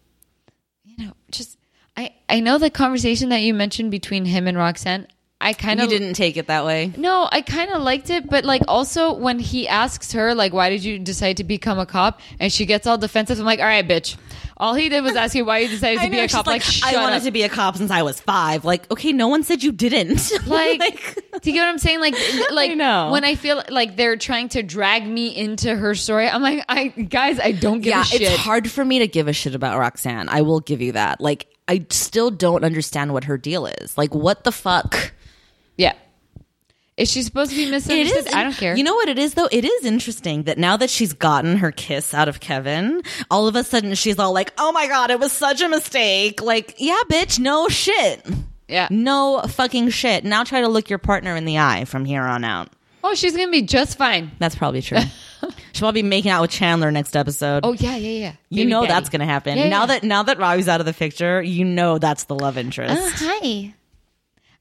I I know the conversation that you mentioned between him and Roxanne. I kind of didn't take it that way. No, I kind of liked it, but like also when he asks her like, "Why did you decide to become a cop?" and she gets all defensive, I'm like, "All right, bitch." All he did was ask you why you decided to I be a cop. Like, shut I wanted up. to be a cop since I was five. Like, okay, no one said you didn't. like, do you get what I'm saying? Like, like know. when I feel like they're trying to drag me into her story, I'm like, I guys, I don't give yeah, a shit. it's hard for me to give a shit about Roxanne. I will give you that. Like, I still don't understand what her deal is. Like, what the fuck? Yeah, is she supposed to be misunderstood? I don't care. You know what it is though? It is interesting that now that she's gotten her kiss out of Kevin, all of a sudden she's all like, "Oh my god, it was such a mistake." Like, yeah, bitch, no shit. yeah. No fucking shit. Now try to look your partner in the eye from here on out. Oh, she's gonna be just fine. That's probably true. She'll probably be making out with Chandler next episode. Oh yeah, yeah, yeah. you Baby know daddy. that's gonna happen. Yeah, now yeah. that now that Ravi's out of the picture, you know that's the love interest. Oh, hi.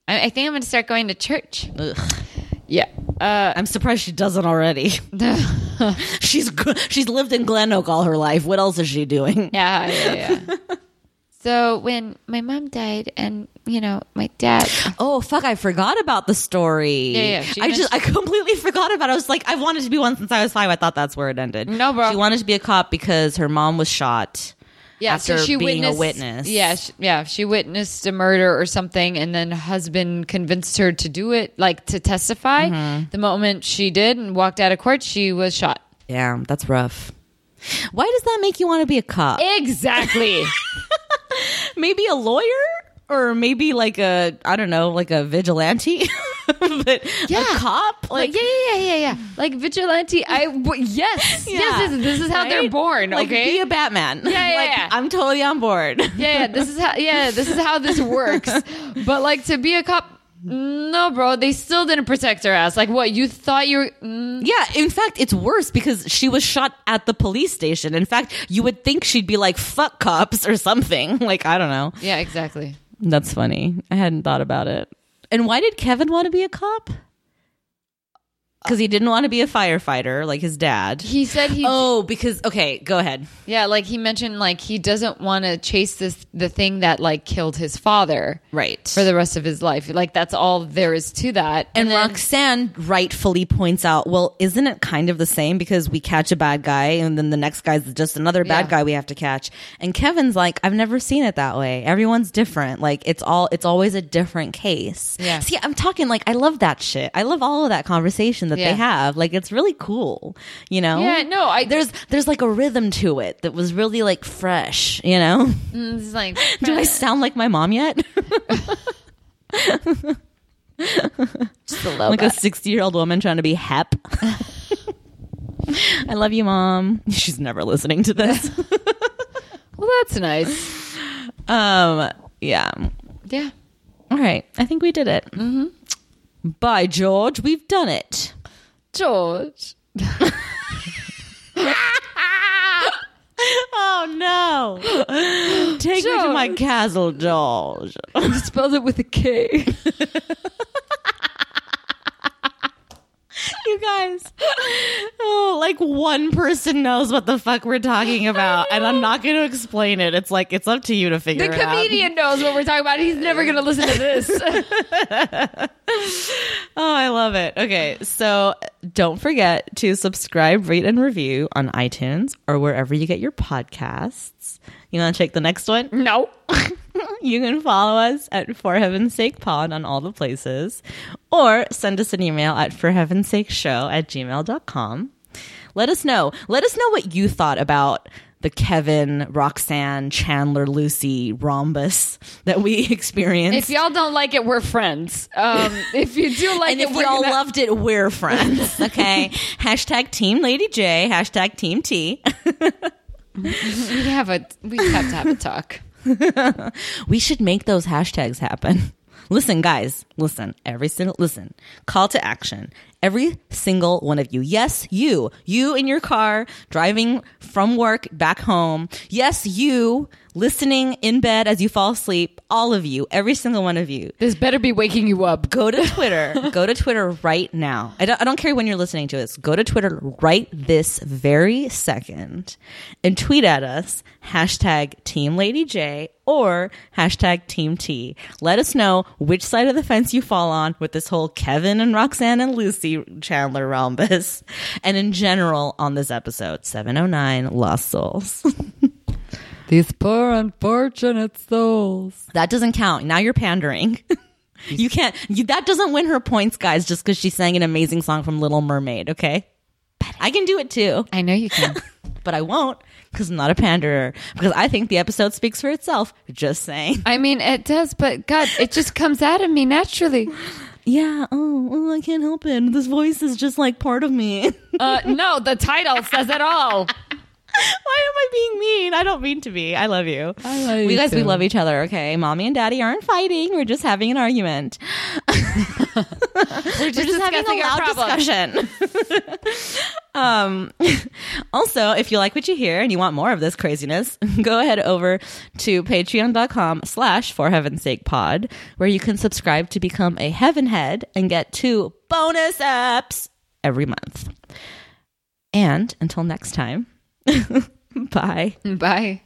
I, I think I'm gonna start going to church. Ugh. Yeah. Uh, I'm surprised she doesn't already. she's she's lived in Glen Oak all her life. What else is she doing? Yeah, yeah, yeah. so when my mom died, and you know my dad, Oh fuck! I forgot about the story. Yeah, yeah, I just I completely forgot about. it. I was like, I've wanted to be one since I was five. I thought that's where it ended. No, bro. She wanted to be a cop because her mom was shot. yeah, after so she being a witness. Yeah, she, yeah, she witnessed a murder or something, and then her husband convinced her to do it, like to testify. Mm-hmm. The moment she did and walked out of court, she was shot. Yeah, that's rough. Why does that make you want to be a cop? Exactly. maybe a lawyer or maybe like a I don't know, like a vigilante. but Yeah. a cop, like like yeah, yeah, yeah, yeah, yeah. Like vigilante. I w- yes, Yeah. yes. This, this is how they're born. like okay. be a Batman. Yeah, yeah, Like, yeah. I'm totally on board. yeah, yeah, this is how yeah, this is how this works. But like to be a cop, no, bro, they still didn't protect her ass. Like what you thought you were? Mm, Yeah, in fact, it's worse because she was shot at the police station. In fact, you would think she'd be like, fuck cops or something. Like, I don't know. yeah, exactly. That's funny. I hadn't thought about it. And why did Kevin want to be a cop? Because he didn't want to be a firefighter like his dad. He said he. Oh, because okay, go ahead. Yeah, like he mentioned, like he doesn't want to chase this the thing that like killed his father, Right. for the rest of his life. Like that's all there is to that. And then- Roxanne rightfully points out, well, isn't it kind of the same because we catch a bad guy and then the next guy's just another bad Yeah. guy we have to catch. And Kevin's like, I've never seen it that way. Everyone's different. Like it's all it's always a different case. Yeah. See, I'm talking like I love that shit. I love all of that conversation that Yeah. they have. Like it's really cool. You know? Yeah, no, I- there's there's like a rhythm to it that was really like fresh, you know? it's like, Do I sound like my mom yet? just a little like a 60 year old woman trying to be hep. I love you, mom. She's never listening to this. well, that's nice. um, yeah. Yeah. All right. I think we did it. Mm-hmm. Bye, George. We've done it. George. Oh no! Take me to my George. castle, George. Spelled it with a K. You guys, oh, like one person knows what the fuck we're talking about, and I'm not going to explain it. It's like it's up to you to figure The it out. The comedian knows what we're talking about. He's never going to listen to this. Oh, I love it. Okay, so don't forget to subscribe, rate, and review on iTunes or wherever you get your podcasts. You want to check the next one? no. You can follow us at For Heaven's Sake Pod on all the places, or send us an email at For Heaven's Sake Show at gmail.com. Let us know. Let us know what you thought about the Kevin, Roxanne, Chandler, Lucy rhombus that we experienced. If y'all don't like it, we're friends. Um, if you do like and it, if y'all gonna- loved it, we're friends. Okay. hashtag Team Lady J. Hashtag Team T. we have a we have to have a talk. we should make those hashtags happen. Listen, guys, listen, every single, listen, call to action. Every single one of you. Yes, you, you in your car, driving from work back home. Yes, you listening in bed as you fall asleep. All of you, every single one of you. This better be waking you up. Go to Twitter. go to Twitter right now. I don't, I don't care when you're listening to this. Go to Twitter right this very second and tweet at us hashtag Team Lady J or hashtag Team T. Let us know which side of the fence you fall on with this whole Kevin and Roxanne and Lucy Chandler rhombus and in general on this episode 709 Lost Souls. These poor unfortunate souls. that doesn't count. Now you're pandering. you can't. You, that doesn't win her points, guys, just because she sang an amazing song from Little Mermaid. Okay, I can do it too, I know you can. but I won't because I'm not a panderer. Because I think the episode speaks for itself. Just saying. I mean, it does, but God, it just comes out of me naturally. Yeah. Oh, oh, I can't help it. This voice is just like part of me. Uh, no, the title says it all. Why am I being mean? I don't mean to be. I love you. I love we you guys, we love each other. Okay, mommy and daddy aren't fighting. We're just having an argument. We're just, We're just having a loud discussion. um, also, if you like what you hear and you want more of this craziness, go ahead over to patreon.com slash for heaven's sake pod, where you can subscribe to become a heaven head and get two bonus apps every month. And until next time, bye. Bye.